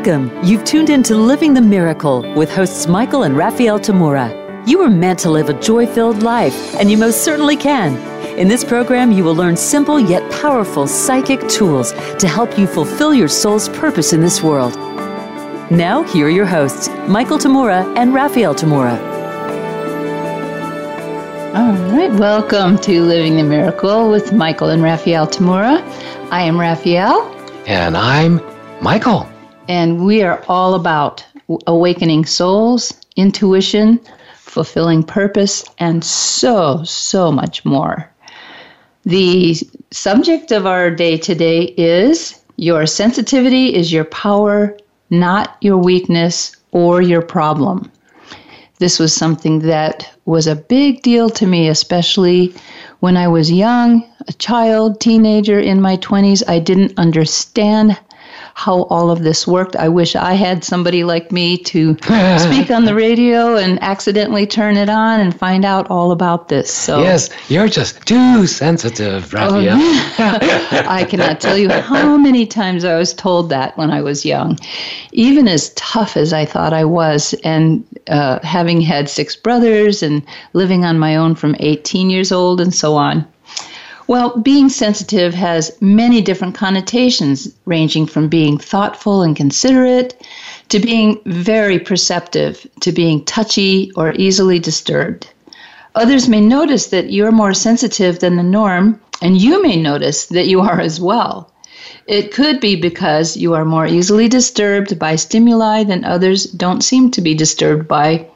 Welcome. You've tuned into Living the Miracle with hosts Michael and Raphael Tamura. You were meant to live a joy filled life, and you most certainly can. In this program, you will learn simple yet powerful psychic tools to help you fulfill your soul's purpose in this world. Now, here are your hosts, Michael Tamura and Raphael Tamura. All right, welcome to Living the Miracle with Michael and Raphael Tamura. I am Raphael. And I'm Michael. And we are all about awakening souls, intuition, fulfilling purpose, and so, so much more. The subject of our day today is Your sensitivity is your power, not your weakness or your problem. This was something that was a big deal to me, especially when I was young, a child, teenager in my 20s. I didn't understand how all of this worked. I wish I had somebody like me to speak on the radio and accidentally turn it on and find out all about this. So Yes, you're just too sensitive, Raphael. Oh, I cannot tell you how many times I was told that when I was young. Even as tough as I thought I was, and uh, having had six brothers and living on my own from 18 years old and so on. Well, being sensitive has many different connotations, ranging from being thoughtful and considerate to being very perceptive, to being touchy or easily disturbed. Others may notice that you're more sensitive than the norm, and you may notice that you are as well. It could be because you are more easily disturbed by stimuli than others don't seem to be disturbed by,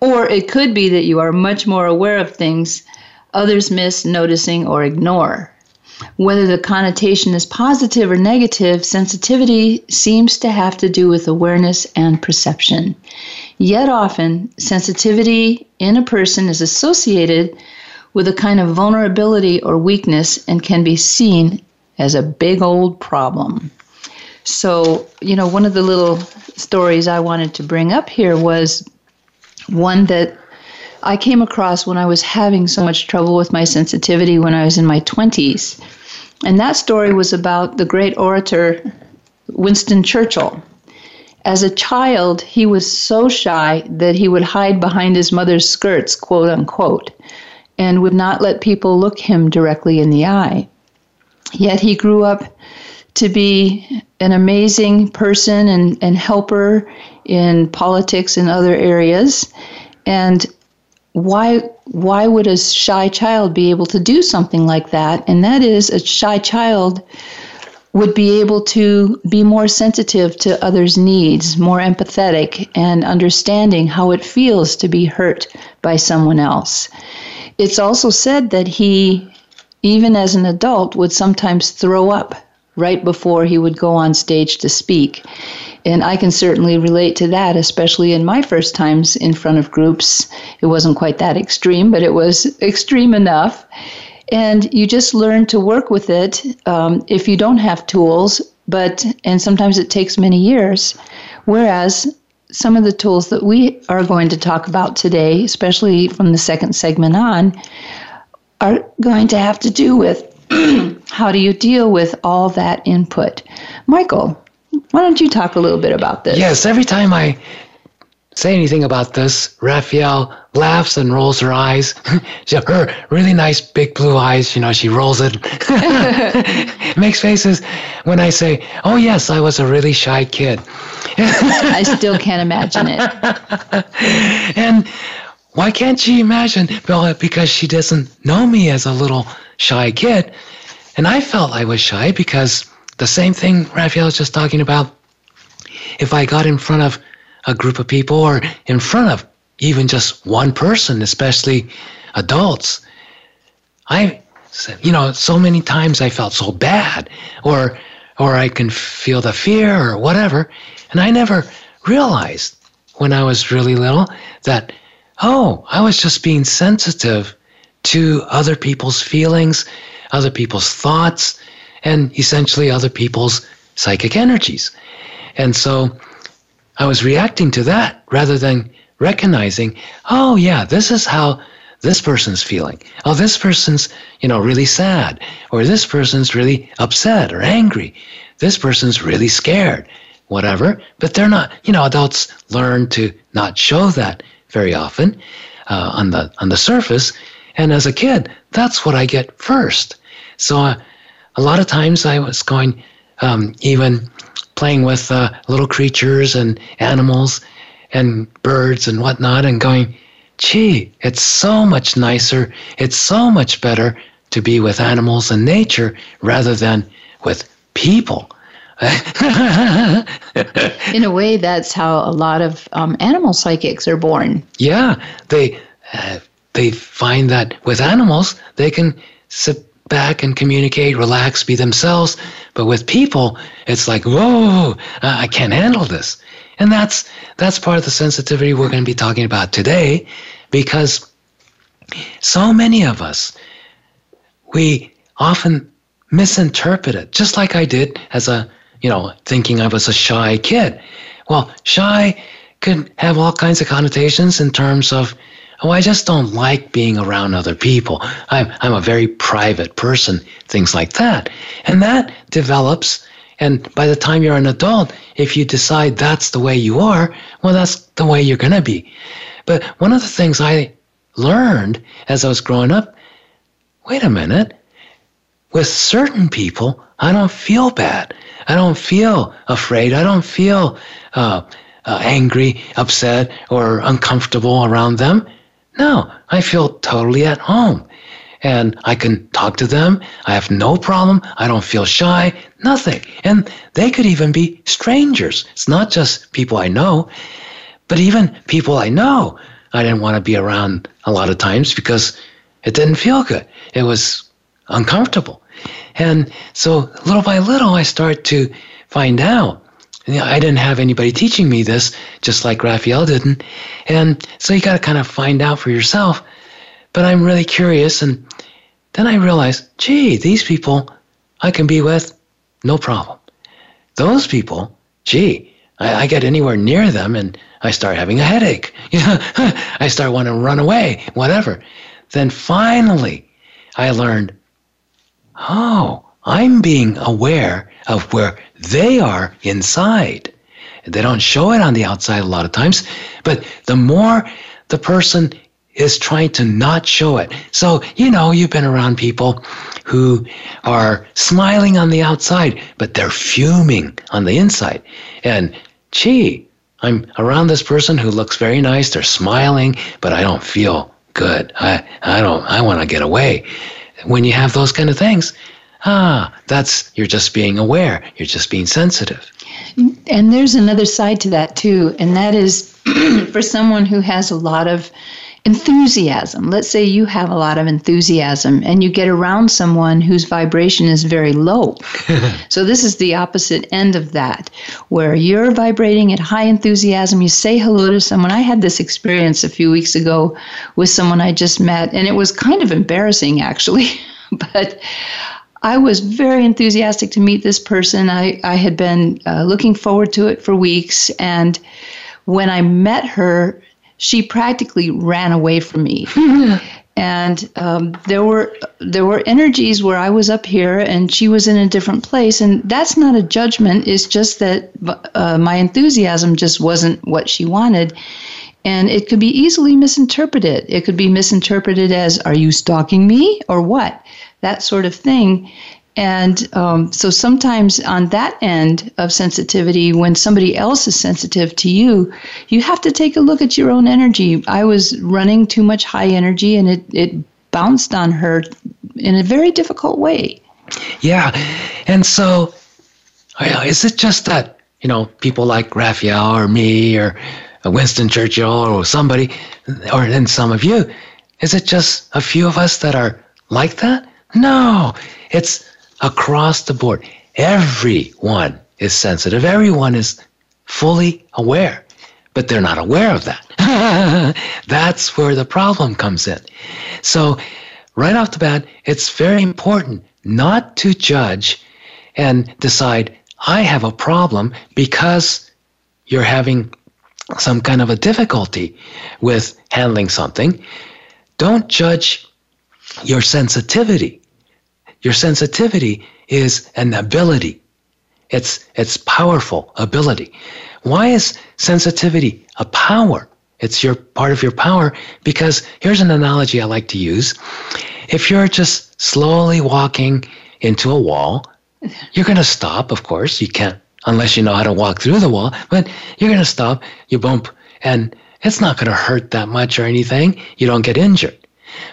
or it could be that you are much more aware of things others miss noticing or ignore. Whether the connotation is positive or negative, sensitivity seems to have to do with awareness and perception. Yet often, sensitivity in a person is associated with a kind of vulnerability or weakness and can be seen as a big old problem. So, you know, one of the little stories I wanted to bring up here was one that I came across when I was having so much trouble with my sensitivity when I was in my 20s. And that story was about the great orator Winston Churchill. As a child, he was so shy that he would hide behind his mother's skirts, quote unquote, and would not let people look him directly in the eye. Yet he grew up to be an amazing person and, and helper in politics and other areas. And why why would a shy child be able to do something like that? And that is a shy child would be able to be more sensitive to others needs more empathetic and understanding how it feels to be hurt by someone else. It's also said that he even as an adult would sometimes throw up right before he would go on stage to speak and I can certainly relate to that, especially in my first times in front of groups. It wasn't quite that extreme, but it was extreme enough. And you just learn to work with it um, if you don't have tools, but, and sometimes it takes many years. Whereas some of the tools that we are going to talk about today, especially from the second segment on, are going to have to do with how do you deal with all that input. Michael, why don't you talk a little bit about this? Yes, every time I say anything about this, Raphael laughs and rolls her eyes. she, her really nice big blue eyes, you know, she rolls it, makes faces when I say, Oh, yes, I was a really shy kid. I still can't imagine it. and why can't she imagine? Well, because she doesn't know me as a little shy kid. And I felt I was shy because the same thing Raphael was just talking about. If I got in front of a group of people or in front of even just one person, especially adults, I, said, you know, so many times I felt so bad or, or I can feel the fear or whatever. And I never realized when I was really little that, oh, I was just being sensitive to other people's feelings, other people's thoughts, and essentially other people's psychic energies. And so I was reacting to that rather than recognizing, oh, yeah, this is how this person's feeling. Oh, this person's, you know, really sad, or this person's really upset or angry. This person's really scared. whatever, but they're not, you know, adults learn to not show that very often uh, on the on the surface. And as a kid, that's what I get first. So uh, a lot of times I was going, um, even playing with uh, little creatures and animals and birds and whatnot, and going, gee, it's so much nicer, it's so much better to be with animals and nature rather than with people. In a way, that's how a lot of um, animal psychics are born. Yeah, they uh, they find that with animals they can sit back and communicate, relax, be themselves. But with people, it's like, whoa, I can't handle this. And that's that's part of the sensitivity we're going to be talking about today, because so many of us we often misinterpret it, just like I did as a you know, thinking I was a shy kid. Well, shy could have all kinds of connotations in terms of, oh, I just don't like being around other people. I'm, I'm a very private person, things like that. And that develops. And by the time you're an adult, if you decide that's the way you are, well, that's the way you're going to be. But one of the things I learned as I was growing up wait a minute, with certain people, I don't feel bad. I don't feel afraid. I don't feel uh, uh, angry, upset, or uncomfortable around them. No, I feel totally at home. And I can talk to them. I have no problem. I don't feel shy, nothing. And they could even be strangers. It's not just people I know, but even people I know, I didn't want to be around a lot of times because it didn't feel good. It was uncomfortable. And so little by little, I start to find out. You know, I didn't have anybody teaching me this, just like Raphael didn't. And so you got to kind of find out for yourself. But I'm really curious. And then I realized, gee, these people I can be with, no problem. Those people, gee, I, I get anywhere near them and I start having a headache. You know, I start wanting to run away, whatever. Then finally, I learned oh, I'm being aware of where they are inside. They don't show it on the outside a lot of times, but the more the person is trying to not show it. So, you know, you've been around people who are smiling on the outside, but they're fuming on the inside. And gee, I'm around this person who looks very nice, they're smiling, but I don't feel good. I, I don't, I want to get away when you have those kind of things, ah, that's you're just being aware, you're just being sensitive. And there's another side to that too, and that is for someone who has a lot of enthusiasm. Let's say you have a lot of enthusiasm and you get around someone whose vibration is very low. so, this is the opposite end of that, where you're vibrating at high enthusiasm. You say hello to someone. I had this experience a few weeks ago with someone I just met, and it was kind of embarrassing actually, but. I was very enthusiastic to meet this person. I, I had been uh, looking forward to it for weeks. And when I met her, she practically ran away from me. and um, there were there were energies where I was up here and she was in a different place, and that's not a judgment. It's just that uh, my enthusiasm just wasn't what she wanted, and it could be easily misinterpreted. It could be misinterpreted as "Are you stalking me?" or what, that sort of thing. And um, so sometimes on that end of sensitivity, when somebody else is sensitive to you, you have to take a look at your own energy. I was running too much high energy and it, it bounced on her in a very difficult way. Yeah. And so is it just that, you know, people like Raphael or me or Winston Churchill or somebody, or then some of you, is it just a few of us that are like that? No, it's across the board. Everyone is sensitive. Everyone is fully aware, but they're not aware of that. That's where the problem comes in. So, right off the bat, it's very important not to judge and decide, I have a problem because you're having some kind of a difficulty with handling something. Don't judge your sensitivity your sensitivity is an ability. It's it's powerful ability. Why is sensitivity a power? It's your part of your power because here's an analogy I like to use. If you're just slowly walking into a wall, you're going to stop, of course. You can't unless you know how to walk through the wall, but you're going to stop, you bump, and it's not going to hurt that much or anything. You don't get injured.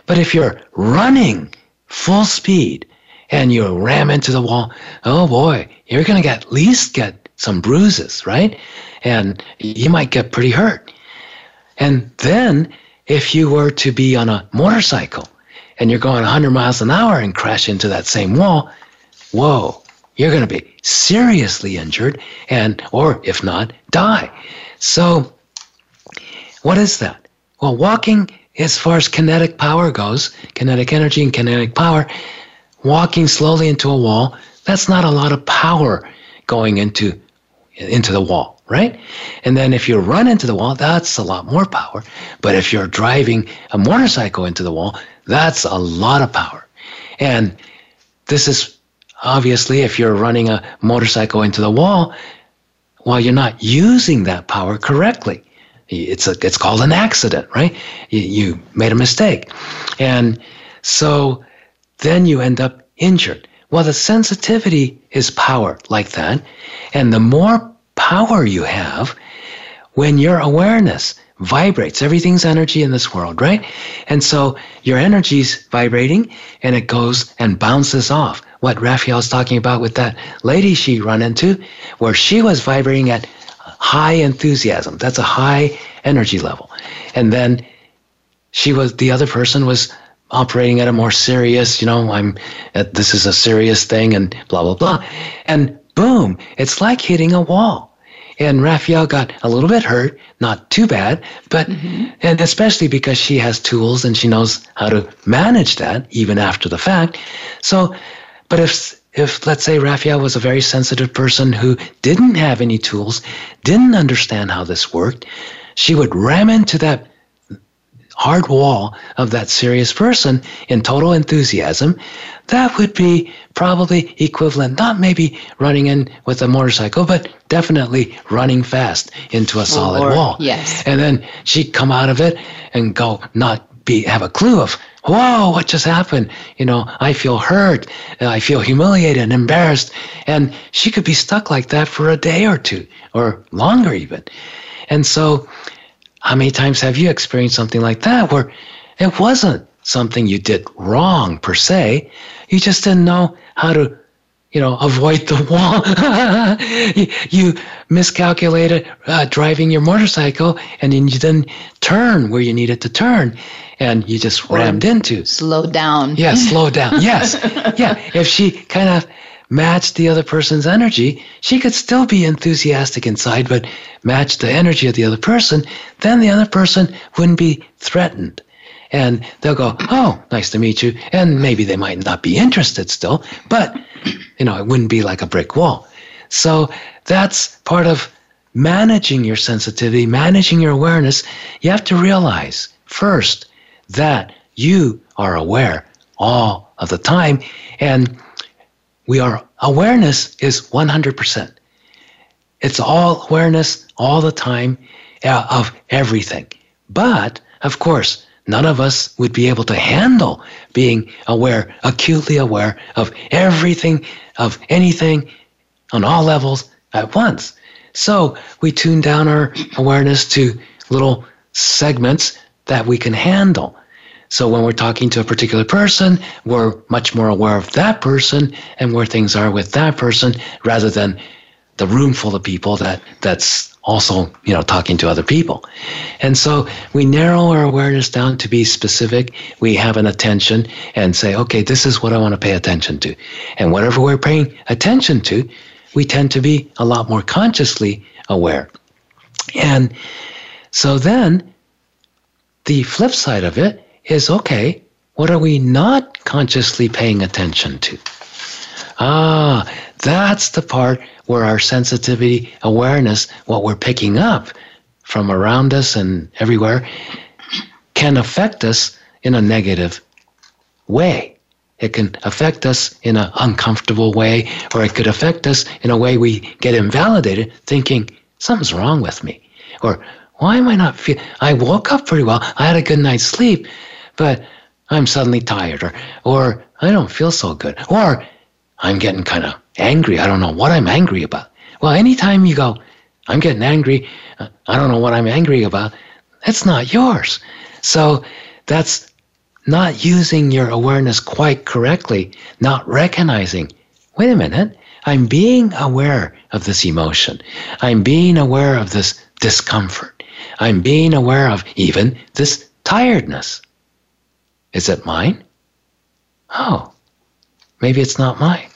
But if you're running full speed and you ram into the wall, oh boy, you're going to at least get some bruises, right? And you might get pretty hurt. And then if you were to be on a motorcycle and you're going 100 miles an hour and crash into that same wall, whoa, you're going to be seriously injured and or if not, die. So what is that? Well, walking as far as kinetic power goes, kinetic energy and kinetic power, walking slowly into a wall, that's not a lot of power going into into the wall, right? And then if you run into the wall, that's a lot more power. But if you're driving a motorcycle into the wall, that's a lot of power. And this is obviously if you're running a motorcycle into the wall, well, you're not using that power correctly. It's a, it's called an accident, right? You, you made a mistake. And so then you end up injured. Well, the sensitivity is power like that. And the more power you have, when your awareness vibrates, everything's energy in this world, right? And so your energy's vibrating and it goes and bounces off. What Raphael's talking about with that lady she run into, where she was vibrating at high enthusiasm. That's a high energy level. And then she was, the other person was operating at a more serious, you know, I'm, at, this is a serious thing and blah, blah, blah. And boom, it's like hitting a wall. And Raphael got a little bit hurt, not too bad, but, mm-hmm. and especially because she has tools and she knows how to manage that even after the fact. So, but if if let's say Raphael was a very sensitive person who didn't have any tools, didn't understand how this worked, she would ram into that hard wall of that serious person in total enthusiasm, that would be probably equivalent, not maybe running in with a motorcycle, but definitely running fast into a solid or, wall. Yes. And then she'd come out of it and go not be have a clue of whoa what just happened? You know i feel hurt uh, i feel humiliated and embarrassed and she could be stuck like that for a day or two or longer even. And so how many times have you experienced something like that where it wasn't something you did wrong per se? You just didn't know how to you know, avoid the wall. you, you, miscalculated uh, driving your motorcycle, and then you didn't turn where you needed to turn, and you just rammed into. Slow down. Yeah, slow down. Yes. yeah. If she kind of matched the other person's energy, she could still be enthusiastic inside, but match the energy of the other person, then the other person wouldn't be threatened. And they'll go, Oh, nice to meet you. And maybe they might not be interested still, but you know, it wouldn't be like a brick wall. So that's part of managing your sensitivity, managing your awareness. You have to realize first that you are aware all of the time. And we are, awareness is 100%. It's all awareness all the time uh, of everything. But, of course, none of us would be able to handle being aware, acutely aware of everything, of anything on all levels at once. So we tune down our awareness to little segments that we can handle. So when we're talking to a particular person, we're much more aware of that person and where things are with that person rather than the room full of people that that's also, you know, talking to other people. And so we narrow our awareness down to be specific. We have an attention and say, okay, this is what I want to pay attention to. And whatever we're paying attention to, we tend to be a lot more consciously aware. And so then the flip side of it is okay, what are we not consciously paying attention to? Ah, that's the part where our sensitivity, awareness, what we're picking up from around us and everywhere, can affect us in a negative way. it can affect us in an uncomfortable way, or it could affect us in a way we get invalidated, thinking something's wrong with me, or why am I not feel? I woke up pretty well. I had a good night's sleep, but I'm suddenly tired, or or I don't feel so good, or I'm getting kind of angry. I don't know what I'm angry about. Well, anytime you go, I'm getting angry. Uh, I don't know what I'm angry about. That's not yours. So that's not using your awareness quite correctly, not recognizing, wait a minute, I'm being aware of this emotion. I'm being aware of this discomfort. I'm being aware of even this tiredness. Is it mine? Oh, maybe it's not mine.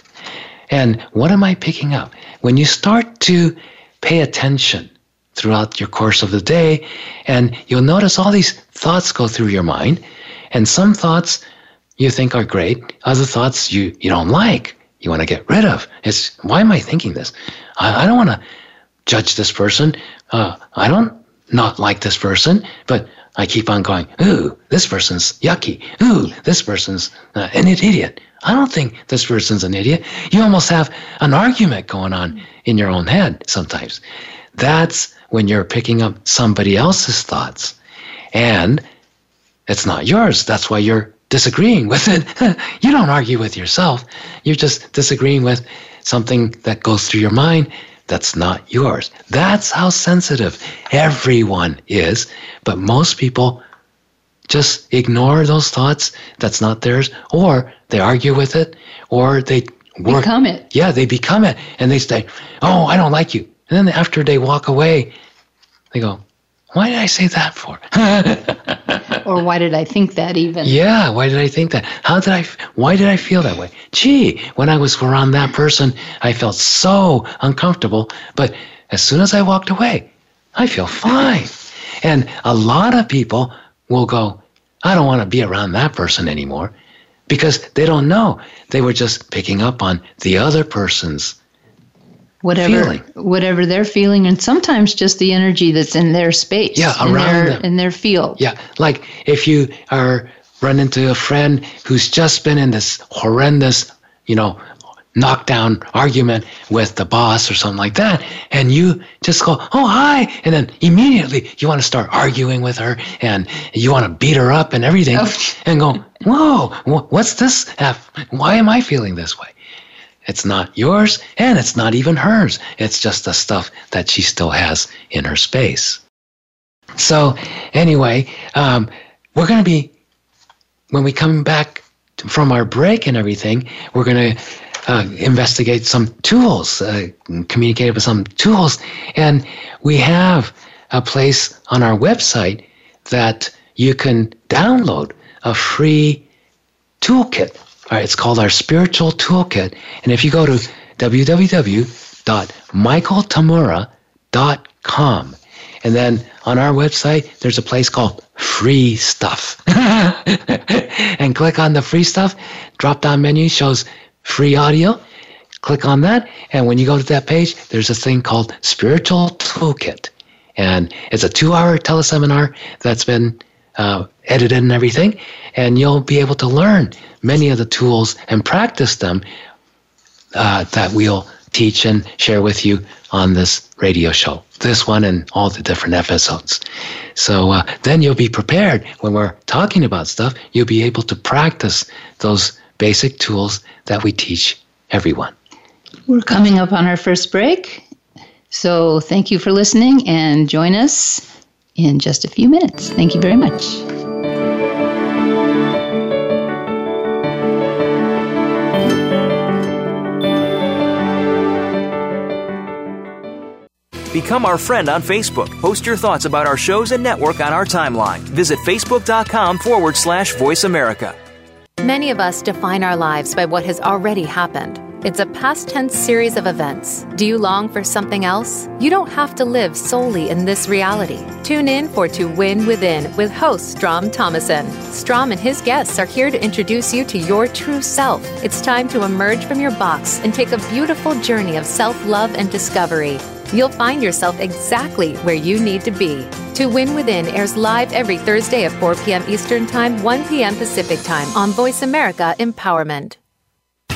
And what am I picking up? When you start to pay attention throughout your course of the day, and you'll notice all these thoughts go through your mind, and some thoughts you think are great, other thoughts you, you don't like, you want to get rid of. It's why am I thinking this? I, I don't want to judge this person. Uh, I don't not like this person, but I keep on going, ooh, this person's yucky. Ooh, this person's uh, an idiot. I don't think this person's an idiot. You almost have an argument going on in your own head sometimes. That's when you're picking up somebody else's thoughts. And it's not yours. That's why you're disagreeing with it. you don't argue with yourself. You're just disagreeing with something that goes through your mind that's not yours. That's how sensitive everyone is. But most people just ignore those thoughts that's not theirs, or they argue with it, or they work. Become it. Yeah, they become it. And they say, Oh, I don't like you. And then after they walk away, they go, Why did I say that for? or why did I think that even? Yeah, why did I think that? How did I, why did I feel that way? Gee, when I was around that person, I felt so uncomfortable. But as soon as I walked away, I feel fine. And a lot of people will go, I don't want to be around that person anymore because they don't know. They were just picking up on the other person's whatever feeling. whatever they're feeling and sometimes just the energy that's in their space yeah around in their, them. in their field yeah like if you are run into a friend who's just been in this horrendous you know knockdown argument with the boss or something like that and you just go oh hi and then immediately you want to start arguing with her and you want to beat her up and everything oh. and go whoa what's this why am i feeling this way it's not yours and it's not even hers. It's just the stuff that she still has in her space. So, anyway, um, we're going to be, when we come back from our break and everything, we're going to uh, investigate some tools, uh, communicate with some tools. And we have a place on our website that you can download a free toolkit all right, it's called our spiritual toolkit. And if you go to www.michaeltamura.com, and then on our website, there's a place called free stuff. and click on the free stuff. Drop down menu shows free audio. Click on that. And when you go to that page, there's a thing called spiritual toolkit. And it's a two hour teleseminar that's been uh, edited and everything, and you'll be able to learn many of the tools and practice them uh, that we'll teach and share with you on this radio show, this one and all the different episodes. So uh, then you'll be prepared when we're talking about stuff, you'll be able to practice those basic tools that we teach everyone. We're coming up on our first break. So thank you for listening and join us in just a few minutes. Thank you very much. Become our friend on Facebook. Post your thoughts about our shows and network on our timeline. Visit facebook.com forward slash voice America. Many of us define our lives by what has already happened. It's a past tense series of events. Do you long for something else? You don't have to live solely in this reality. Tune in for To Win Within with host Strom Thomason. Strom and his guests are here to introduce you to your true self. It's time to emerge from your box and take a beautiful journey of self love and discovery. You'll find yourself exactly where you need to be. To Win Within airs live every Thursday at 4 p.m. Eastern Time, 1 p.m. Pacific Time on Voice America Empowerment.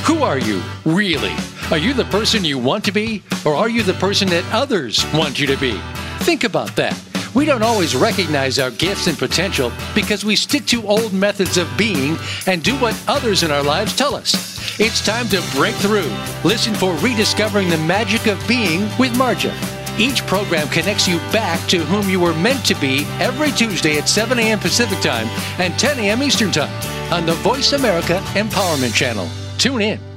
Who are you, really? Are you the person you want to be, or are you the person that others want you to be? Think about that. We don't always recognize our gifts and potential because we stick to old methods of being and do what others in our lives tell us. It's time to break through. Listen for Rediscovering the Magic of Being with Marja. Each program connects you back to whom you were meant to be every Tuesday at 7 a.m. Pacific Time and 10 a.m. Eastern Time on the Voice America Empowerment Channel. Tune in.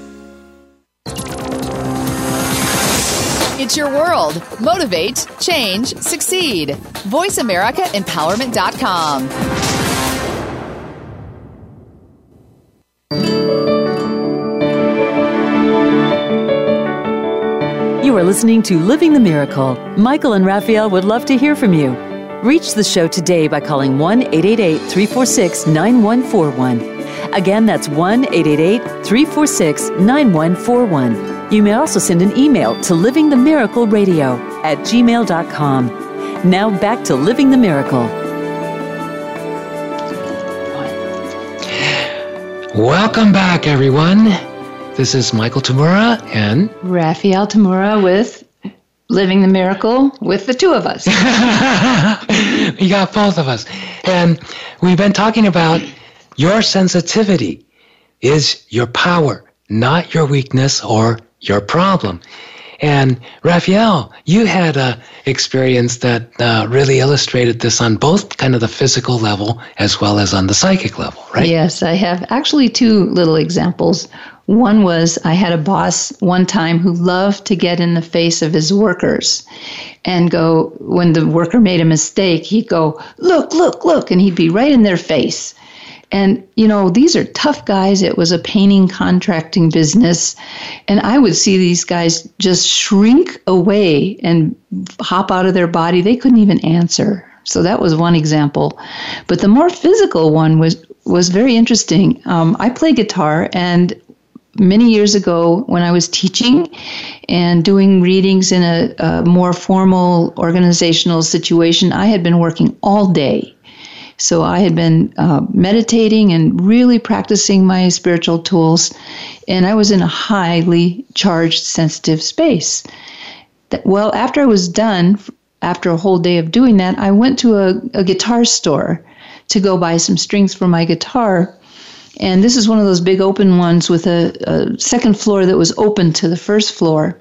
It's your world. Motivate, change, succeed. VoiceAmericaEmpowerment.com. You are listening to Living the Miracle. Michael and Raphael would love to hear from you. Reach the show today by calling 1 888 346 9141. Again, that's 1 888 346 9141. You may also send an email to livingthemiracleradio at gmail.com. Now back to Living the Miracle. Welcome back, everyone. This is Michael Tamura and Raphael Tamura with Living the Miracle with the two of us. we got both of us. And we've been talking about your sensitivity is your power, not your weakness or your problem. And Raphael, you had a experience that uh, really illustrated this on both kind of the physical level as well as on the psychic level, right? Yes, I have actually two little examples. One was I had a boss one time who loved to get in the face of his workers and go, when the worker made a mistake, he'd go, Look, look, look, and he'd be right in their face. And, you know, these are tough guys. It was a painting contracting business. And I would see these guys just shrink away and hop out of their body. They couldn't even answer. So that was one example. But the more physical one was was very interesting. Um, I play guitar, and many years ago when I was teaching and doing readings in a, a more formal organizational situation, I had been working all day so I had been uh, meditating and really practicing my spiritual tools, and I was in a highly charged, sensitive space. That, well, after I was done, after a whole day of doing that, I went to a, a guitar store to go buy some strings for my guitar. And this is one of those big open ones with a, a second floor that was open to the first floor.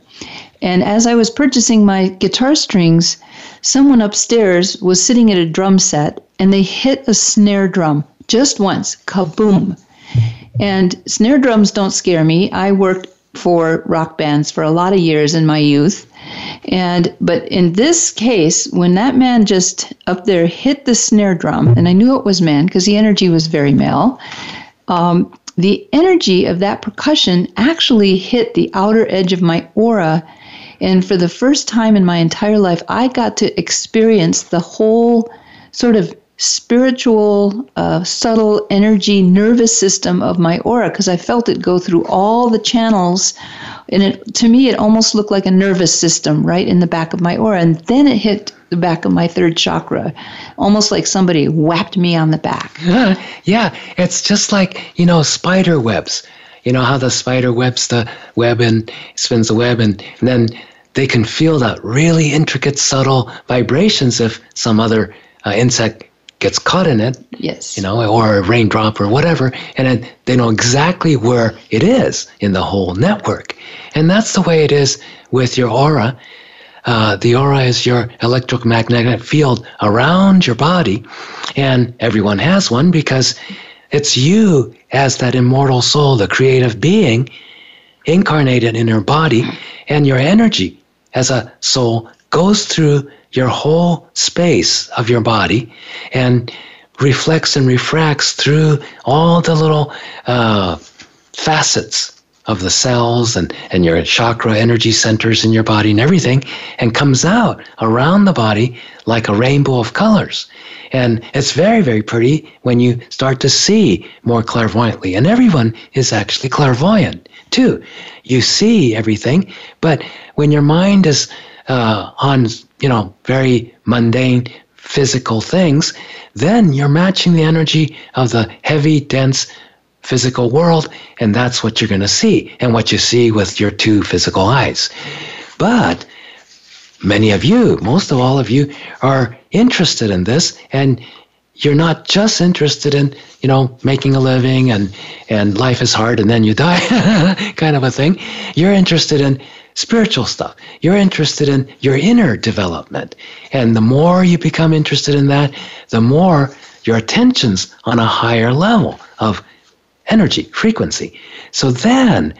And as I was purchasing my guitar strings, someone upstairs was sitting at a drum set and they hit a snare drum just once, kaboom. And snare drums don't scare me. I worked for rock bands for a lot of years in my youth. And but in this case, when that man just up there hit the snare drum, and I knew it was man because the energy was very male, um, the energy of that percussion actually hit the outer edge of my aura. And for the first time in my entire life, I got to experience the whole sort of spiritual, uh, subtle energy nervous system of my aura because I felt it go through all the channels. And it, to me, it almost looked like a nervous system right in the back of my aura. And then it hit the back of my third chakra, almost like somebody whapped me on the back. yeah, it's just like, you know, spider webs. You know how the spider webs the web and spins the web, and, and then they can feel that really intricate, subtle vibrations if some other uh, insect gets caught in it. Yes. You know, or a raindrop or whatever, and they know exactly where it is in the whole network. And that's the way it is with your aura. Uh, the aura is your electromagnetic field around your body, and everyone has one because it's you as that immortal soul, the creative being, incarnated in your body, and your energy as a soul goes through your whole space of your body and reflects and refracts through all the little uh, facets of the cells and, and your chakra energy centers in your body and everything, and comes out around the body like a rainbow of colors. And it's very, very pretty when you start to see more clairvoyantly. And everyone is actually clairvoyant too. You see everything, but when your mind is uh, on, you know, very mundane physical things, then you're matching the energy of the heavy, dense physical world, and that's what you're going to see, and what you see with your two physical eyes. But many of you, most of all of you, are interested in this, and you're not just interested in, you know, making a living and and life is hard and then you die, kind of a thing. You're interested in spiritual stuff. You're interested in your inner development, and the more you become interested in that, the more your attention's on a higher level of energy, frequency. So then,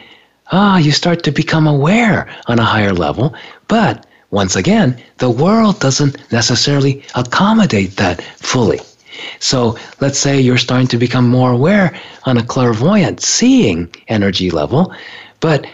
ah, you start to become aware on a higher level. But once again, the world doesn't necessarily accommodate that fully. So let's say you're starting to become more aware on a clairvoyant, seeing energy level, but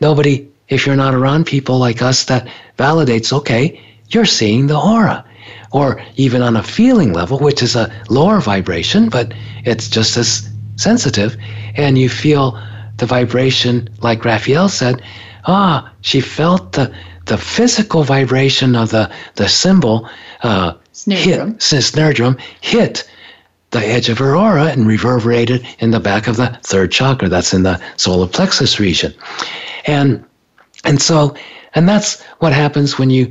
nobody, if you're not around people like us that validates, okay, you're seeing the aura. Or even on a feeling level, which is a lower vibration, but it's just as sensitive, and you feel the vibration, like Raphael said, ah, she felt the the physical vibration of the the cymbal uh, snare hit snare hit the edge of her aura and reverberated in the back of the third chakra. That's in the solar plexus region, and and so and that's what happens when you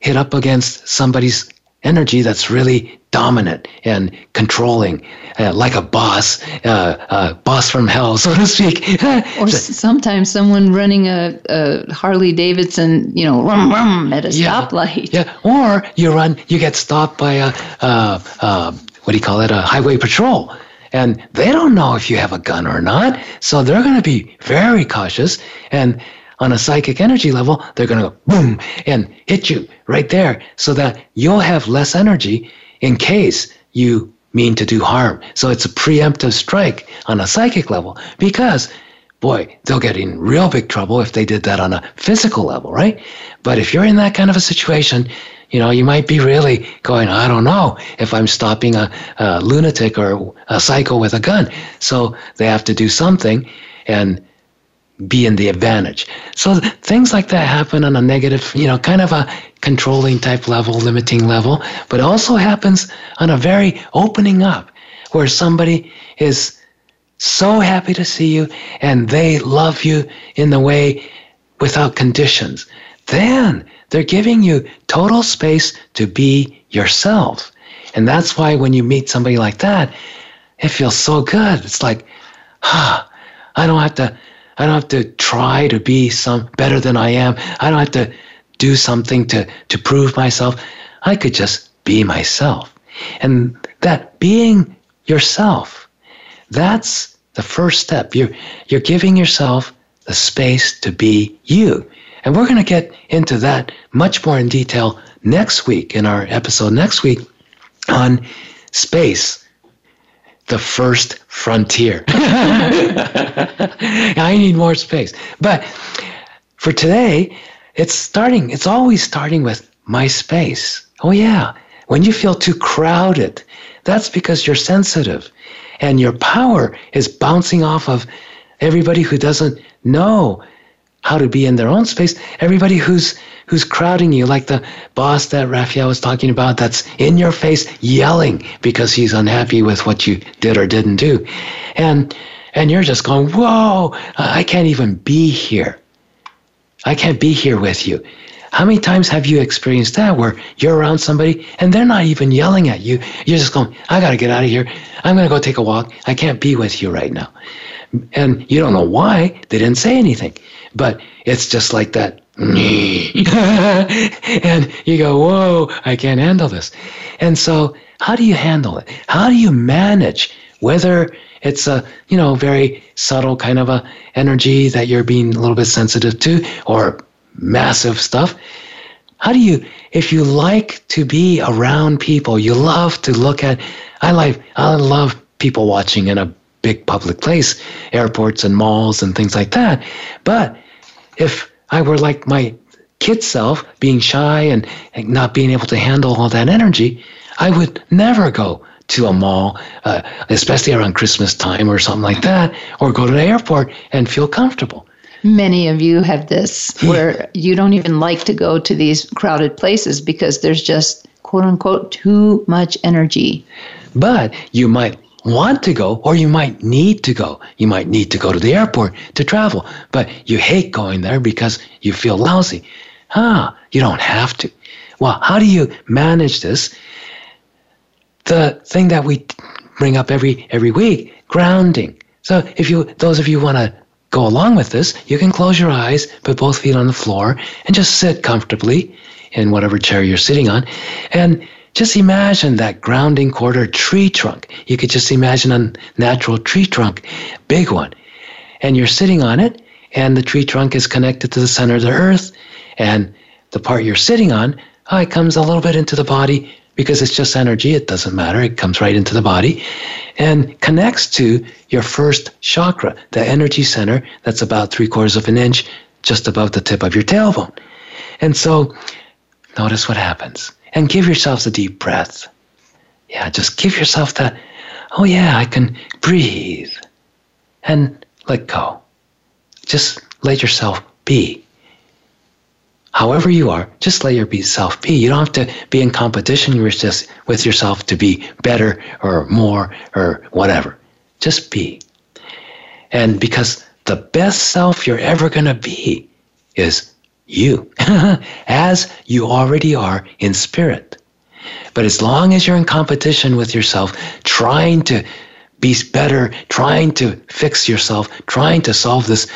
hit up against somebody's energy that's really dominant and controlling, uh, like a boss, uh, uh, boss from hell, so to speak. Or s- sometimes someone running a, a Harley Davidson, you know, rum, rum at a Yeah. stoplight. yeah, or you run, you get stopped by a, uh, uh, what do you call it, a highway patrol. And they don't know if you have a gun or not. So they're going to be very cautious. And on a psychic energy level, they're going to go boom and hit you right there so that you'll have less energy in case you mean to do harm. So it's a preemptive strike on a psychic level because boy, they'll get in real big trouble if they did that on a physical level, right? But if you're in that kind of a situation, you know, you might be really going, I don't know if I'm stopping a, a lunatic or a psycho with a gun. So they have to do something and be in the advantage. So things like that happen on a negative, you know, kind of a controlling type level, limiting level, but also happens on a very opening up where somebody is so happy to see you and they love you in the way without conditions. Then they're giving you total space to be yourself. And that's why when you meet somebody like that, it feels so good. It's like, ah, I don't have to I don't have to try to be some better than I am. I don't have to do something to, to prove myself. I could just be myself. And that being yourself, that's the first step. You're you're giving yourself the space to be you. And we're going to get into that much more in detail next week in our episode next week on space, the first frontier. I need more space. But for today, it's starting, it's always starting with my space. Oh, yeah. When you feel too crowded, that's because you're sensitive and your power is bouncing off of everybody who doesn't know how to be in their own space. Everybody who's who's crowding you, like the boss that Raphael was talking about, that's in your face yelling because he's unhappy with what you did or didn't do, and and you're just going, whoa, I can't even be here. I can't be here with you. How many times have you experienced that where you're around somebody and they're not even yelling at you? You're just going, I got to get out of here. I'm going to go take a walk. I can't be with you right now. And you don't know why they didn't say anything, but it's just like that. and you go, whoa, I can't handle this. And so, how do you handle it? How do you manage whether it's a you know very subtle kind of a energy that you're being a little bit sensitive to or massive stuff how do you if you like to be around people you love to look at i like i love people watching in a big public place airports and malls and things like that but if i were like my kid self being shy and not being able to handle all that energy i would never go to a mall, uh, especially around Christmas time or something like that, or go to the airport and feel comfortable. Many of you have this where you don't even like to go to these crowded places because there's just quote unquote too much energy. But you might want to go or you might need to go. You might need to go to the airport to travel, but you hate going there because you feel lousy. Ah, you don't have to. Well, how do you manage this? the thing that we bring up every every week, grounding. So if you those of you want to go along with this, you can close your eyes, put both feet on the floor, and just sit comfortably in whatever chair you're sitting on, and just imagine that grounding or tree trunk. You could just imagine a natural tree trunk, big one, and you're sitting on it, and the tree trunk is connected to the center of the earth, and the part you're sitting on, oh, it comes a little bit into the body, because it's just energy. It doesn't matter. It comes right into the body and connects to your first chakra, the energy center that's about three quarters of an inch just above the tip of your tailbone. And so notice what happens and give yourselves a deep breath. Yeah, just give yourself that, oh yeah, I can breathe and let go. Just let yourself be however you are, just let yourself be. You don't have to be in competition with just with yourself to be better or more or whatever. Just be. And because the best self you're ever going to be is you, as you already are in spirit. But as long as you're in competition with yourself, trying to be better, trying to fix yourself, trying to solve this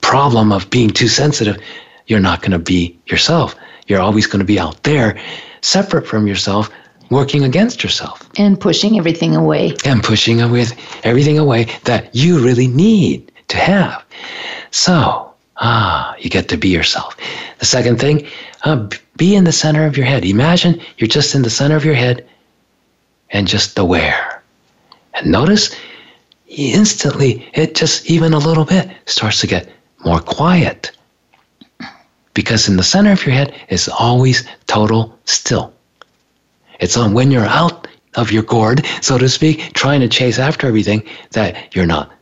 problem of being too sensitive, you're not going to be yourself. You're always going to be out there, separate from yourself, working against yourself. And pushing everything away. And pushing away everything away that you really need to have. So, ah, you get to be yourself. The second thing, uh, be in the center of your head. Imagine you're just in the center of your head and just aware. And notice instantly, it just even a little bit starts to get more quiet because in the center of your head is always total still. It's on when you're out of your gourd, so to speak, trying to chase after everything that you're not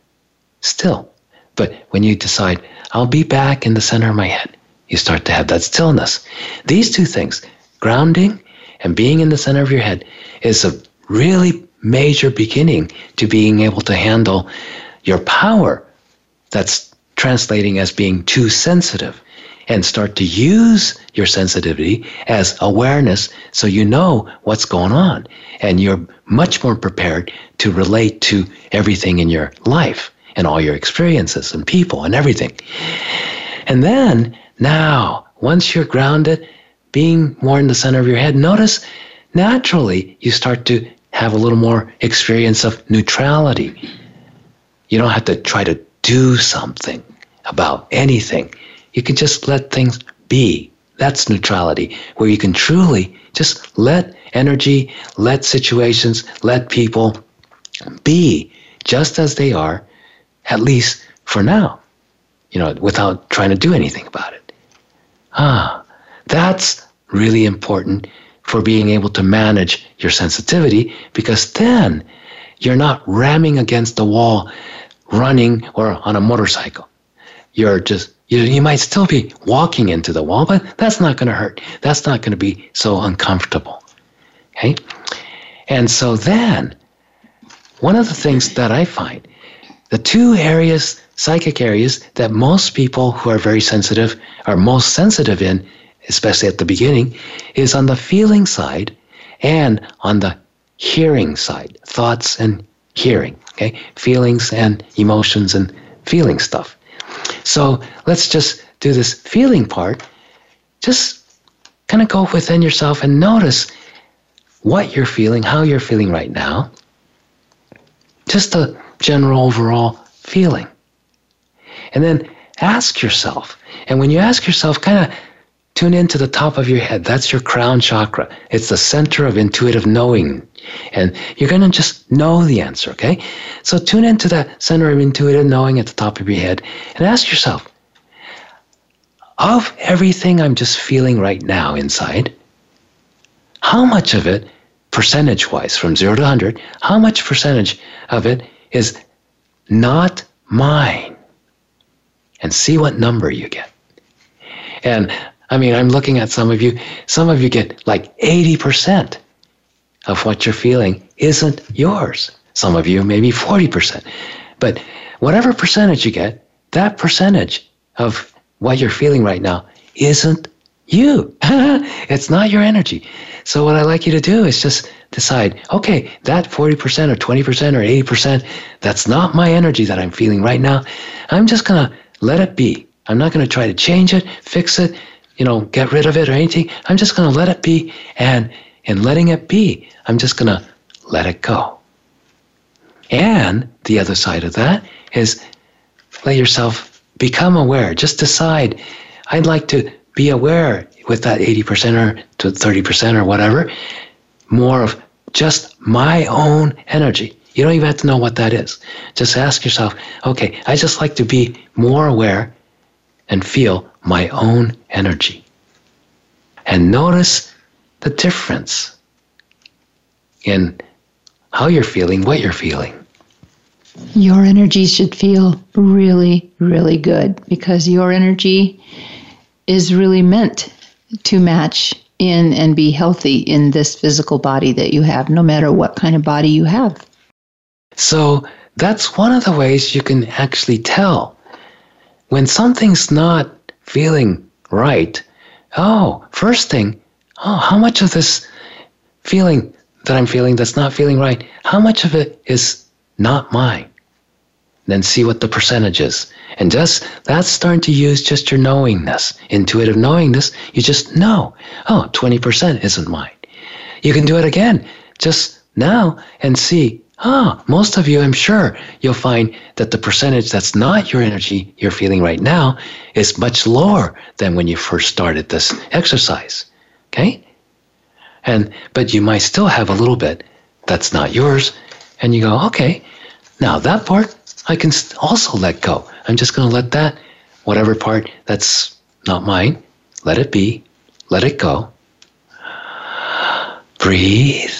still. But when you decide, I'll be back in the center of my head, you start to have that stillness. These two things, grounding and being in the center of your head, is a really major beginning to being able to handle your power that's translating as being too sensitive and start to use your sensitivity as awareness so you know what's going on and you're much more prepared to relate to everything in your life and all your experiences and people and everything. And then now, once you're grounded, being more in the center of your head, notice naturally you start to have a little more experience of neutrality. You don't have to try to do something about anything you can just let things be. That's neutrality, where you can truly just let energy, let situations, let people be just as they are, at least for now, you know, without trying to do anything about it. Ah, that's really important for being able to manage your sensitivity because then you're not ramming against the wall running or on a motorcycle. You're just you, you might still be walking into the wall, but that's not going to hurt. That's not going to be so uncomfortable. Okay? And so then, one of the things that I find, the two areas psychic areas that most people who are very sensitive are most sensitive in, especially at the beginning, is on the feeling side and on the hearing side, thoughts and hearing, okay? Feelings and emotions and feeling stuff. So let's just do this feeling part. Just kind of go within yourself and notice what you're feeling, how you're feeling right now. Just a general overall feeling. And then ask yourself. And when you ask yourself, kind of tune into the top of your head. That's your crown chakra. It's the center of intuitive knowing. And you're going to just know the answer, okay? So tune into that center of intuitive knowing at the top of your head and ask yourself, of everything I'm just feeling right now inside, how much of it, percentage wise, from zero to 100, how much percentage of it is not mine? And see what number you get. And I mean, I'm looking at some of you, some of you get like 80% of what you're feeling isn't yours. Some of you, maybe 40%. But whatever percentage you get, that percentage of what you're feeling right now isn't you. it's not your energy. So what I like you to do is just decide, okay, that 40% or 20% or 80%, that's not my energy that I'm feeling right now. I'm just going to let it be. I'm not going to try to change it, fix it, you know, get rid of it or anything. I'm just going to let it be. And in letting it be, I'm just going to let it go. And the other side of that is let yourself become aware. Just decide, I'd like to be aware with that 80% or to 30% or whatever, more of just my own energy. You don't even have to know what that is. Just ask yourself, okay, I just like to be more aware and feel my own energy. And notice the difference in how you're feeling, what you're feeling. Your energy should feel really, really good because your energy is really meant to match in and be healthy in this physical body that you have, no matter what kind of body you have. So that's one of the ways you can actually tell when something's not feeling right. Oh, first thing, oh, how much of this feeling that I'm feeling that's not feeling right, how much of it is not mine? Then see what the percentage is. And just that's starting to use just your knowingness, intuitive knowingness. You just know, oh, 20% isn't mine. You can do it again just now and see, ah, oh, most of you, I'm sure you'll find that the percentage that's not your energy you're feeling right now is much lower than when you first started this exercise. Okay? And but you might still have a little bit that's not yours, and you go, okay, now that part I can also let go. I'm just going to let that whatever part that's not mine, let it be, let it go. Breathe,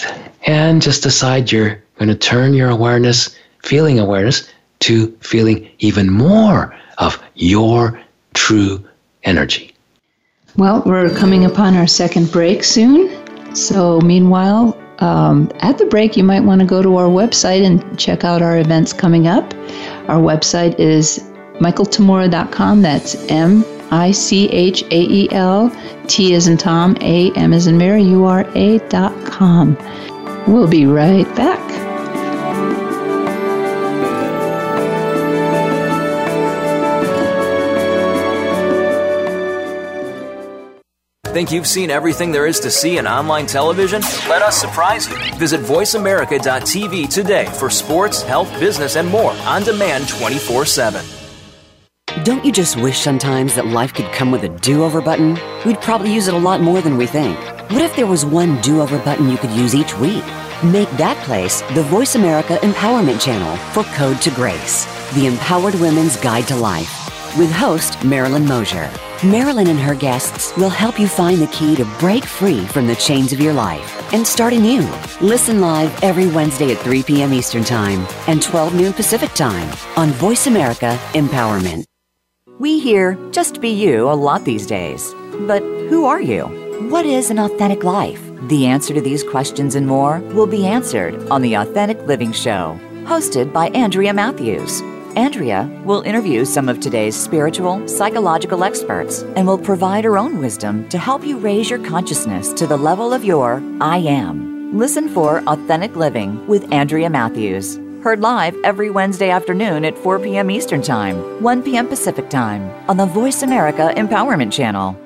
and just decide you're going to turn your awareness, feeling awareness, to feeling even more of your true energy. Well, we're coming upon our second break soon. So, meanwhile, um, at the break, you might want to go to our website and check out our events coming up. Our website is michaeltamura.com. That's M I C H A E L T as in Tom, A M as in Mary, U R A dot com. We'll be right back. Think you've seen everything there is to see in online television? Let us surprise you. Visit VoiceAmerica.tv today for sports, health, business, and more on demand 24 7. Don't you just wish sometimes that life could come with a do over button? We'd probably use it a lot more than we think. What if there was one do over button you could use each week? Make that place the Voice America Empowerment Channel for Code to Grace, the empowered women's guide to life. With host Marilyn Mosier. Marilyn and her guests will help you find the key to break free from the chains of your life and start anew. Listen live every Wednesday at 3 p.m. Eastern Time and 12 noon Pacific Time on Voice America Empowerment. We hear just be you a lot these days. But who are you? What is an authentic life? The answer to these questions and more will be answered on The Authentic Living Show, hosted by Andrea Matthews. Andrea will interview some of today's spiritual, psychological experts and will provide her own wisdom to help you raise your consciousness to the level of your I am. Listen for Authentic Living with Andrea Matthews. Heard live every Wednesday afternoon at 4 p.m. Eastern Time, 1 p.m. Pacific Time on the Voice America Empowerment Channel.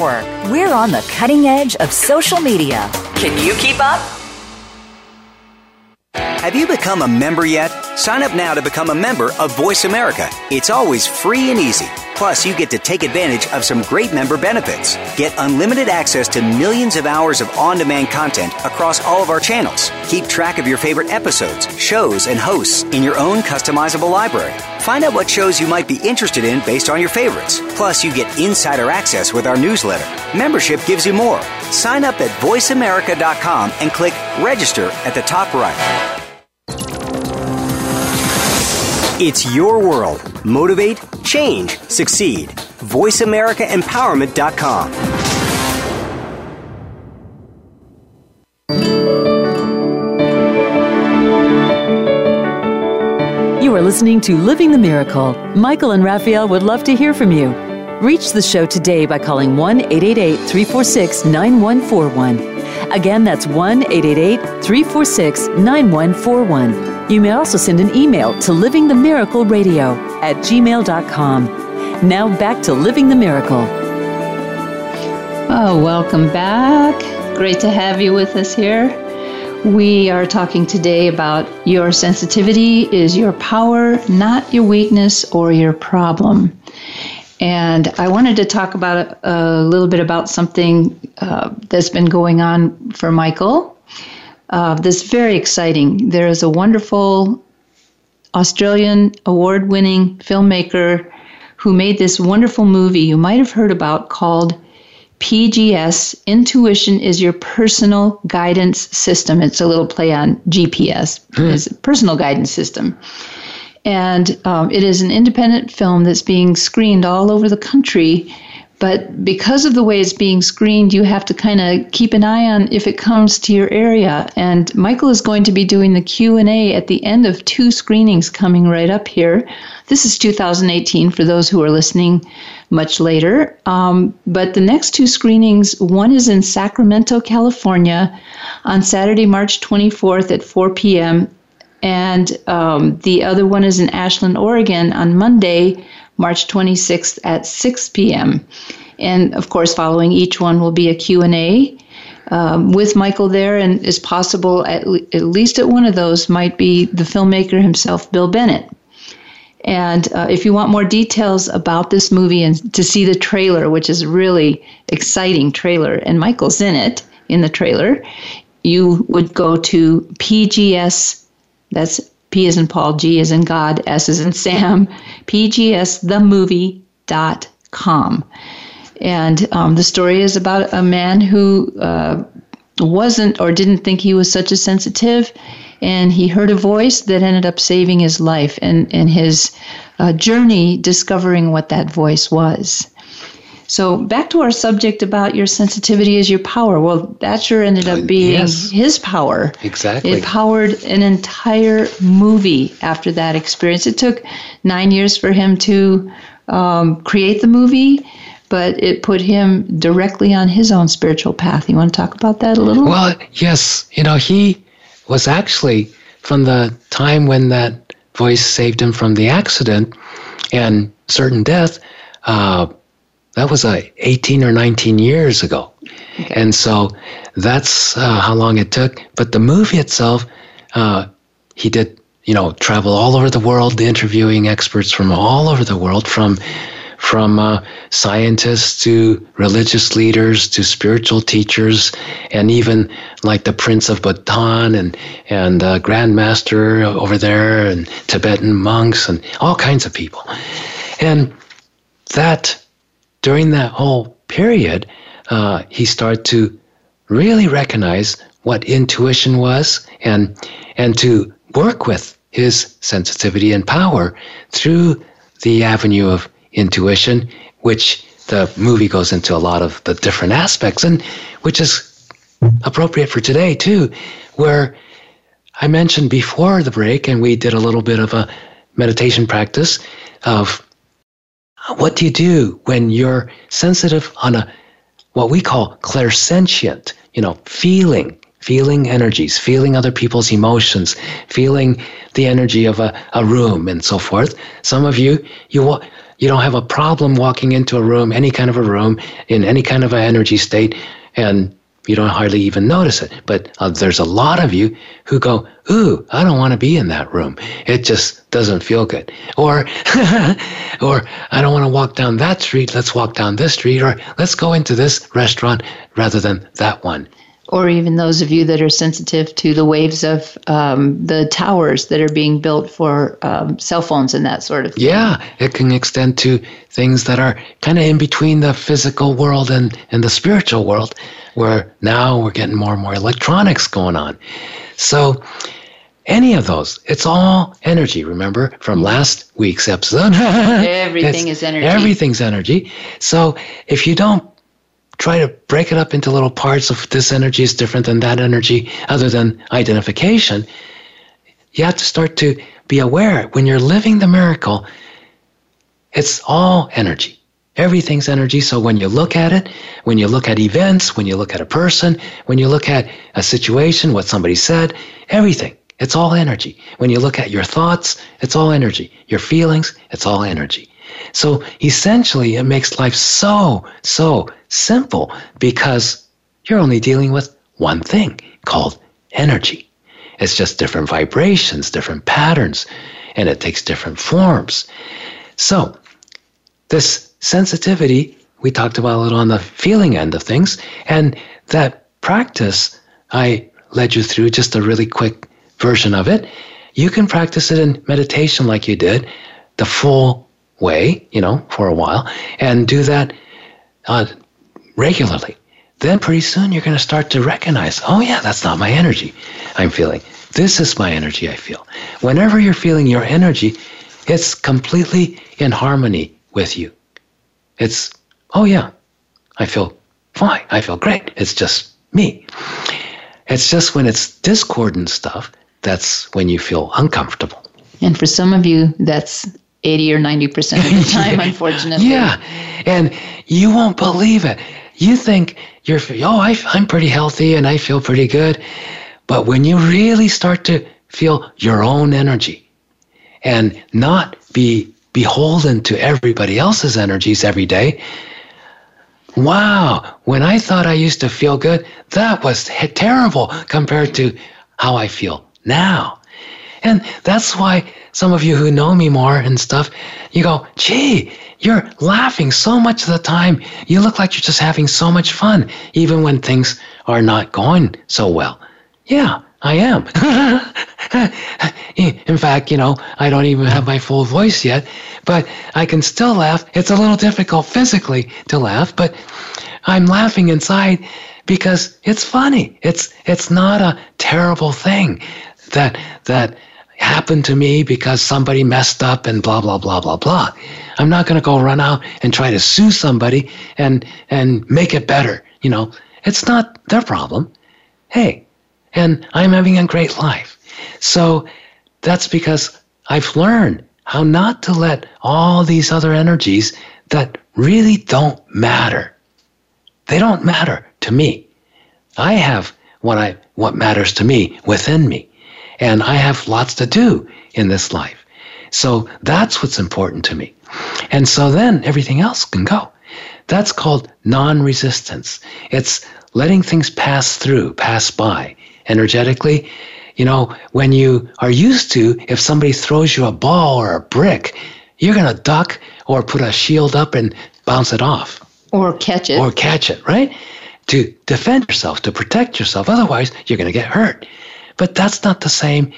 We're on the cutting edge of social media. Can you keep up? Have you become a member yet? Sign up now to become a member of Voice America. It's always free and easy. Plus, you get to take advantage of some great member benefits. Get unlimited access to millions of hours of on demand content across all of our channels. Keep track of your favorite episodes, shows, and hosts in your own customizable library. Find out what shows you might be interested in based on your favorites. Plus, you get insider access with our newsletter. Membership gives you more. Sign up at voiceamerica.com and click register at the top right. It's your world. Motivate, change, succeed. VoiceAmericaEmpowerment.com. listening to Living the Miracle. Michael and Raphael would love to hear from you. Reach the show today by calling 1 888 346 9141. Again, that's 1 888 346 9141. You may also send an email to livingthemiracleradio at gmail.com. Now back to Living the Miracle. Oh, welcome back. Great to have you with us here. We are talking today about your sensitivity is your power, not your weakness or your problem. And I wanted to talk about a, little bit about something uh, that's been going on for Michael. Uh, this very exciting. There is a wonderful Australian award winning filmmaker who made this wonderful movie you might have heard about called PGS, Intuition is your personal guidance system. It's a little play on GPS, mm. it's personal guidance system. And um, it is an independent film that's being screened all over the country. But because of the way it's being screened, you have to kind of keep an eye on if it comes to your area. And Michael is going to be doing the Q and A at the end of two screenings coming right up here. This is 2018 for those who are listening much later. Um, but the next two screenings, one is in Sacramento, California, on Saturday, March 24th at 4 p.m. And um, the other one is in Ashland, Oregon on Monday, March 26th at 6 p.m. And of course, following each one will be a Q&A um, with Michael there, and is possible at, le- at least at one of those might be the filmmaker himself, Bill Bennett. And uh, if you want more details about this movie and to see the trailer, which is really exciting trailer, and Michael's in it in the trailer, you would go to PGS, that's P is in Paul, G is in God, S is in Sam, pgsthemovie.com. And um, the story is about a man who uh, wasn't or didn't think he was such a sensitive and he heard a voice that ended up saving his life and, and his uh, journey discovering what that voice was. So back to our subject about your sensitivity is your power. Well, that sure ended up uh, being yes. his power. Exactly. It powered an entire movie after that experience. It took nine years for him to um, create the movie, but it put him directly on his own spiritual path. You want to talk about that a little? Well, yes. You know, he was actually from the time when that voice saved him from the accident and certain death. Uh, that was uh, 18 or 19 years ago. Okay. And so that's uh, how long it took. But the movie itself, uh, he did, you know, travel all over the world, interviewing experts from all over the world, from from uh, scientists to religious leaders to spiritual teachers, and even like the Prince of Bhutan and and uh, Grandmaster over there, and Tibetan monks, and all kinds of people. And that during that whole period, uh, he started to really recognize what intuition was and and to work with his sensitivity and power through the avenue of intuition, which the movie goes into a lot of the different aspects, and which is appropriate for today too, where I mentioned before the break, and we did a little bit of a meditation practice of what do you do when you're sensitive on a what we call clairsentient, you know, feeling feeling energies, feeling other people's emotions, feeling the energy of a, a room and so forth. Some of you, you, you don't have a problem walking into a room, any kind of a room, in any kind of an energy state, and you don't hardly even notice it. But uh, there's a lot of you who go, "Ooh, I don't want to be in that room. It just doesn't feel good." Or, or I don't want to walk down that street. Let's walk down this street, or let's go into this restaurant rather than that one or even those of you that are sensitive to the waves of um, the towers that are being built for um, cell phones and that sort of thing. Yeah, it can extend to things that are kind of in between the physical world and, and the spiritual world, where now we're getting more and more electronics going on. So, any of those, it's all energy, remember from last week's episode? Everything is energy. Everything's energy. So, if you don't try to break it up into little parts of this energy is different than that energy, other than identification, you have to start to be aware when you're living the miracle, it's all energy. Everything's energy. So when you look at it, when you look at events, when you look at a person, when you look at a situation, what somebody said, everything, it's all energy. When you look at your thoughts, it's all energy. Your feelings, it's all energy. So essentially, it makes life so, so simple because you're only dealing with one thing called energy. It's just different vibrations, different patterns, and it takes different forms. So, this sensitivity, we talked about a little on the feeling end of things, and that practice, I led you through just a really quick version of it. You can practice it in meditation like you did, the full way, you know, for a while, and do that uh, regularly. Then pretty soon you're going to start to recognize, oh, yeah, that's not my energy I'm feeling. This is my energy I feel. Whenever you're feeling your energy, it's completely in harmony with you. It's, oh, yeah, I feel fine. I feel great. It's just me. It's just when it's discordant stuff that's when you feel uncomfortable. And for some of you, that's 80 or 90% of the time, unfortunately. Yeah. And you won't believe it. You think you're, oh, I, I'm pretty healthy and I feel pretty good. But when you really start to feel your own energy and not be beholden to everybody else's energies every day, wow, when I thought I used to feel good, that was terrible compared to how I feel now. And that's why some of you who know me more and stuff, you go, gee, you're laughing so much of the time. You look like you're just having so much fun, even when things are not going so well. Yeah, I am. In fact, you know, I don't even have my full voice yet, but I can still laugh. It's a little difficult physically to laugh, but I'm laughing inside because it's funny. It's it's not a terrible thing that that happened to me because somebody messed up and blah blah blah blah blah. I'm not going to go run out and try to sue somebody and and make it better, you know. It's not their problem. Hey, and I'm having a great life. So that's because I've learned how not to let all these other energies that really don't matter. They don't matter to me. I have what I what matters to me within me. And I have lots to do in this life. So that's what's important to me. And so then everything else can go. That's called non resistance. It's letting things pass through, pass by energetically. You know, when you are used to, if somebody throws you a ball or a brick, you're going to duck or put a shield up and bounce it off. Or catch it. Or catch it, right? To defend yourself, to protect yourself. Otherwise, you're going to get hurt. But that's not the same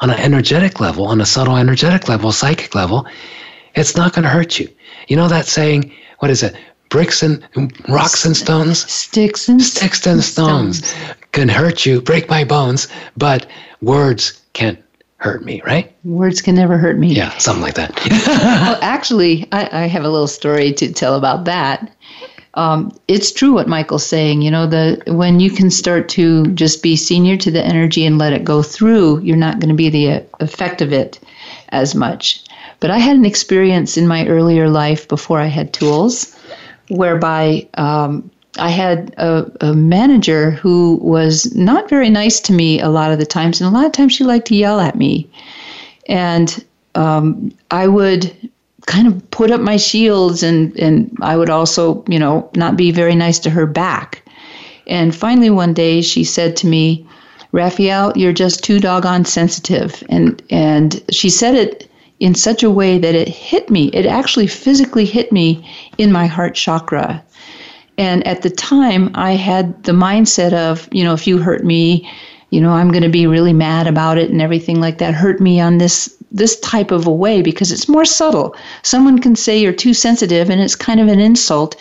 on an energetic level, on a subtle energetic level, psychic level. It's not going to hurt you. You know that saying, what is it? Bricks and rocks and stones? Sticks and sticks and stones, stones can hurt you, break my bones, but words can't hurt me, right? Words can never hurt me. Yeah, something like that. well, actually, I, I, have a little story to tell about that. Um, it's true what Michael's saying. You know, the when you can start to just be senior to the energy and let it go through, you're not going to be the effect of it as much. But I had an experience in my earlier life before I had tools, whereby um, I had a, a, manager who was not very nice to me a lot of the times, and a lot of times she liked to yell at me. And um, I would kind of put up my shields, and, and I would also, you know, not be very nice to her back. And finally, one day she said to me, Raphael, you're just too doggone sensitive. And, and she said it in such a way that it hit me. It actually physically hit me in my heart chakra. And at the time, I had the mindset of, you know, if you hurt me, you know, I'm going to be really mad about it and everything like that. Hurt me on this this type of a way because it's more subtle. Someone can say you're too sensitive and it's kind of an insult.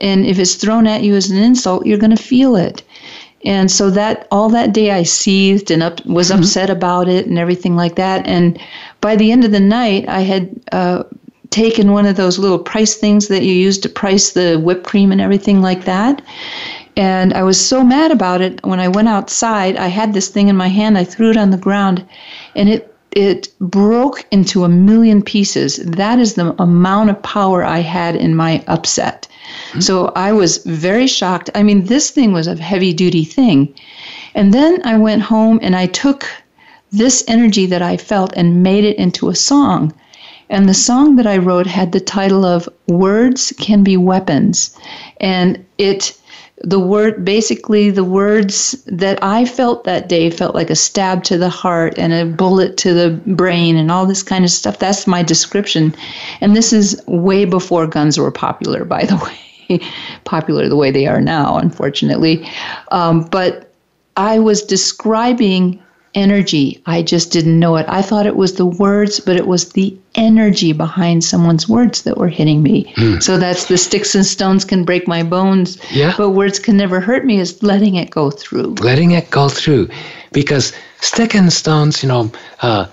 And if it's thrown at you as an insult, you're going to feel it. And so that all that day I seethed and up, was mm-hmm. upset about it and everything like that. And by the end of the night, I had uh, taken one of those little price things that you use to price the whipped cream and everything like that. And I was so mad about it when I went outside. I had this thing in my hand. I threw it on the ground, and it it broke into a million pieces. That is the amount of power I had in my upset. Mm-hmm. So I was very shocked. I mean, this thing was a heavy duty thing. And then I went home and I took this energy that I felt and made it into a song. And the song that I wrote had the title of Words Can Be Weapons. And it the word basically the words that I felt that day felt like a stab to the heart and a bullet to the brain and all this kind of stuff. That's my description. And this is way before guns were popular, by the way, popular the way they are now, unfortunately. Um, but I was describing energy. I just didn't know it. I thought it was the words, but it was the energy behind someone's words that were hitting me. Mm. So that's the sticks and stones can break my bones, yeah. but words can never hurt me is letting it go through. Letting it go through. Because stick and stones, you know, uh,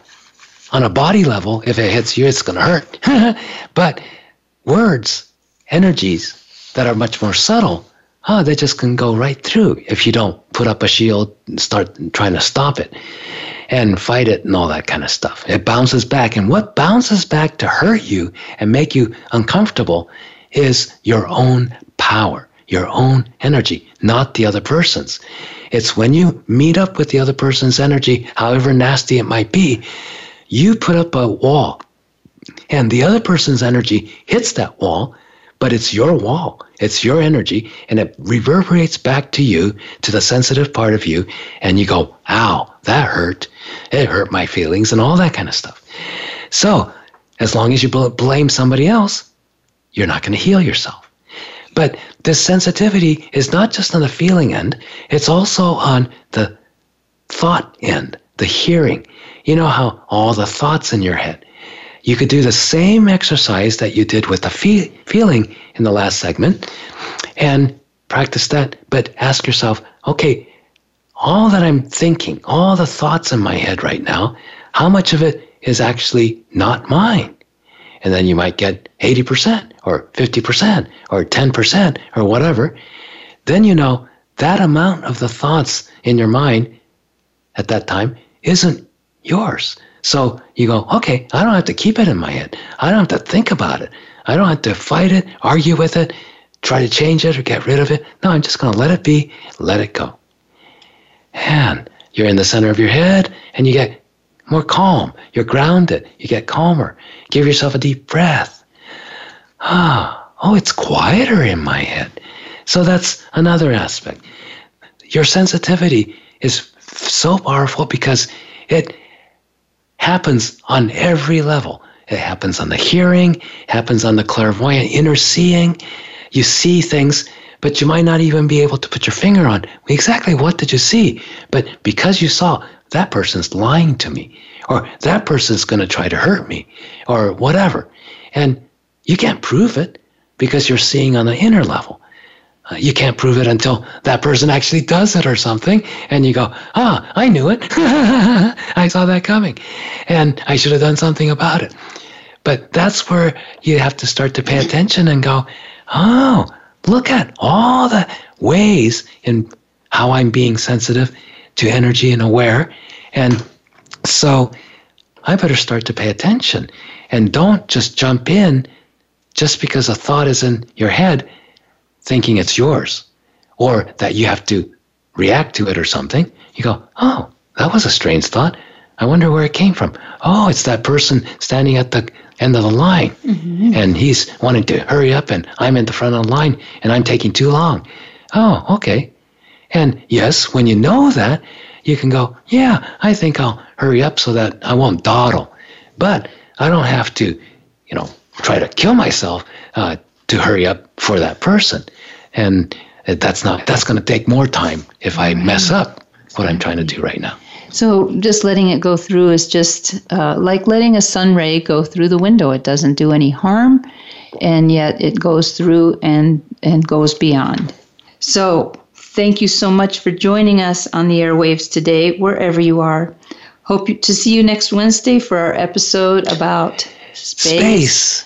on a body level, if it hits you, it's going to hurt. but words, energies that are much more subtle, oh, they just can go right through if you don't put up a shield and start trying to stop it and fight it and all that kind of stuff. It bounces back. And what bounces back to hurt you and make you uncomfortable is your own power, your own energy, not the other person's. It's when you meet up with the other person's energy, however nasty it might be, you put up a wall. And the other person's energy hits that wall but it's your wall. It's your energy, and it reverberates back to you, to the sensitive part of you, and you go, ow, that hurt. It hurt my feelings, and all that kind of stuff. So, as long as you blame somebody else, you're not going to heal yourself. But this sensitivity is not just on the feeling end, it's also on the thought end, the hearing. You know how all the thoughts in your head, you could do the same exercise that you did with the fe- feeling in the last segment and practice that, but ask yourself, okay, all that I'm thinking, all the thoughts in my head right now, how much of it is actually not mine? And then you might get 80% or 50% or 10% or whatever. Then you know that amount of the thoughts in your mind at that time isn't yours. So you go, okay, I don't have to keep it in my head. I don't have to think about it. I don't have to fight it, argue with it, try to change it or get rid of it. No, I'm just going to let it be, let it go. And you're in the center of your head and you get more calm. You're grounded. You get calmer. Give yourself a deep breath. Ah, oh, it's quieter in my head. So that's another aspect. Your sensitivity is so powerful because it happens on every level. it happens on the hearing, happens on the clairvoyant inner seeing. You see things, but you might not even be able to put your finger on exactly what did you see. But because you saw that person's lying to me, or that person's going to try to hurt me, or whatever. And you can't prove it because you're seeing on the inner level. Uh, you can't prove it until that person actually does it or something. And you go, ah, I knew it. I saw that coming. And I should have done something about it. But that's where you have to start to pay attention and go, oh, look at all the ways in how I'm being sensitive to energy and aware. And so I better start to pay attention and don't just jump in just because a thought is in your head thinking it's yours or that you have to react to it or something. You go, oh, that was a strange thought. I wonder where it came from. Oh, it's that person standing at the end of the line mm-hmm. and he's wanting to hurry up and I'm in the front of the line and I'm taking too long. Oh, okay. And yes, when you know that, you can go, yeah, I think I'll hurry up so that I won't dawdle. But I don't have to, you know, try to kill myself uh, to hurry up for that person. And that's not, that's going to take more time if I mess up what I'm trying to do right now. So just letting it go through is just uh, like letting a sun ray go through the window. It doesn't do any harm, and yet it goes through and and goes beyond. So thank you so much for joining us on the airwaves today, wherever you are. Hope to see you next Wednesday for our episode about space. Space.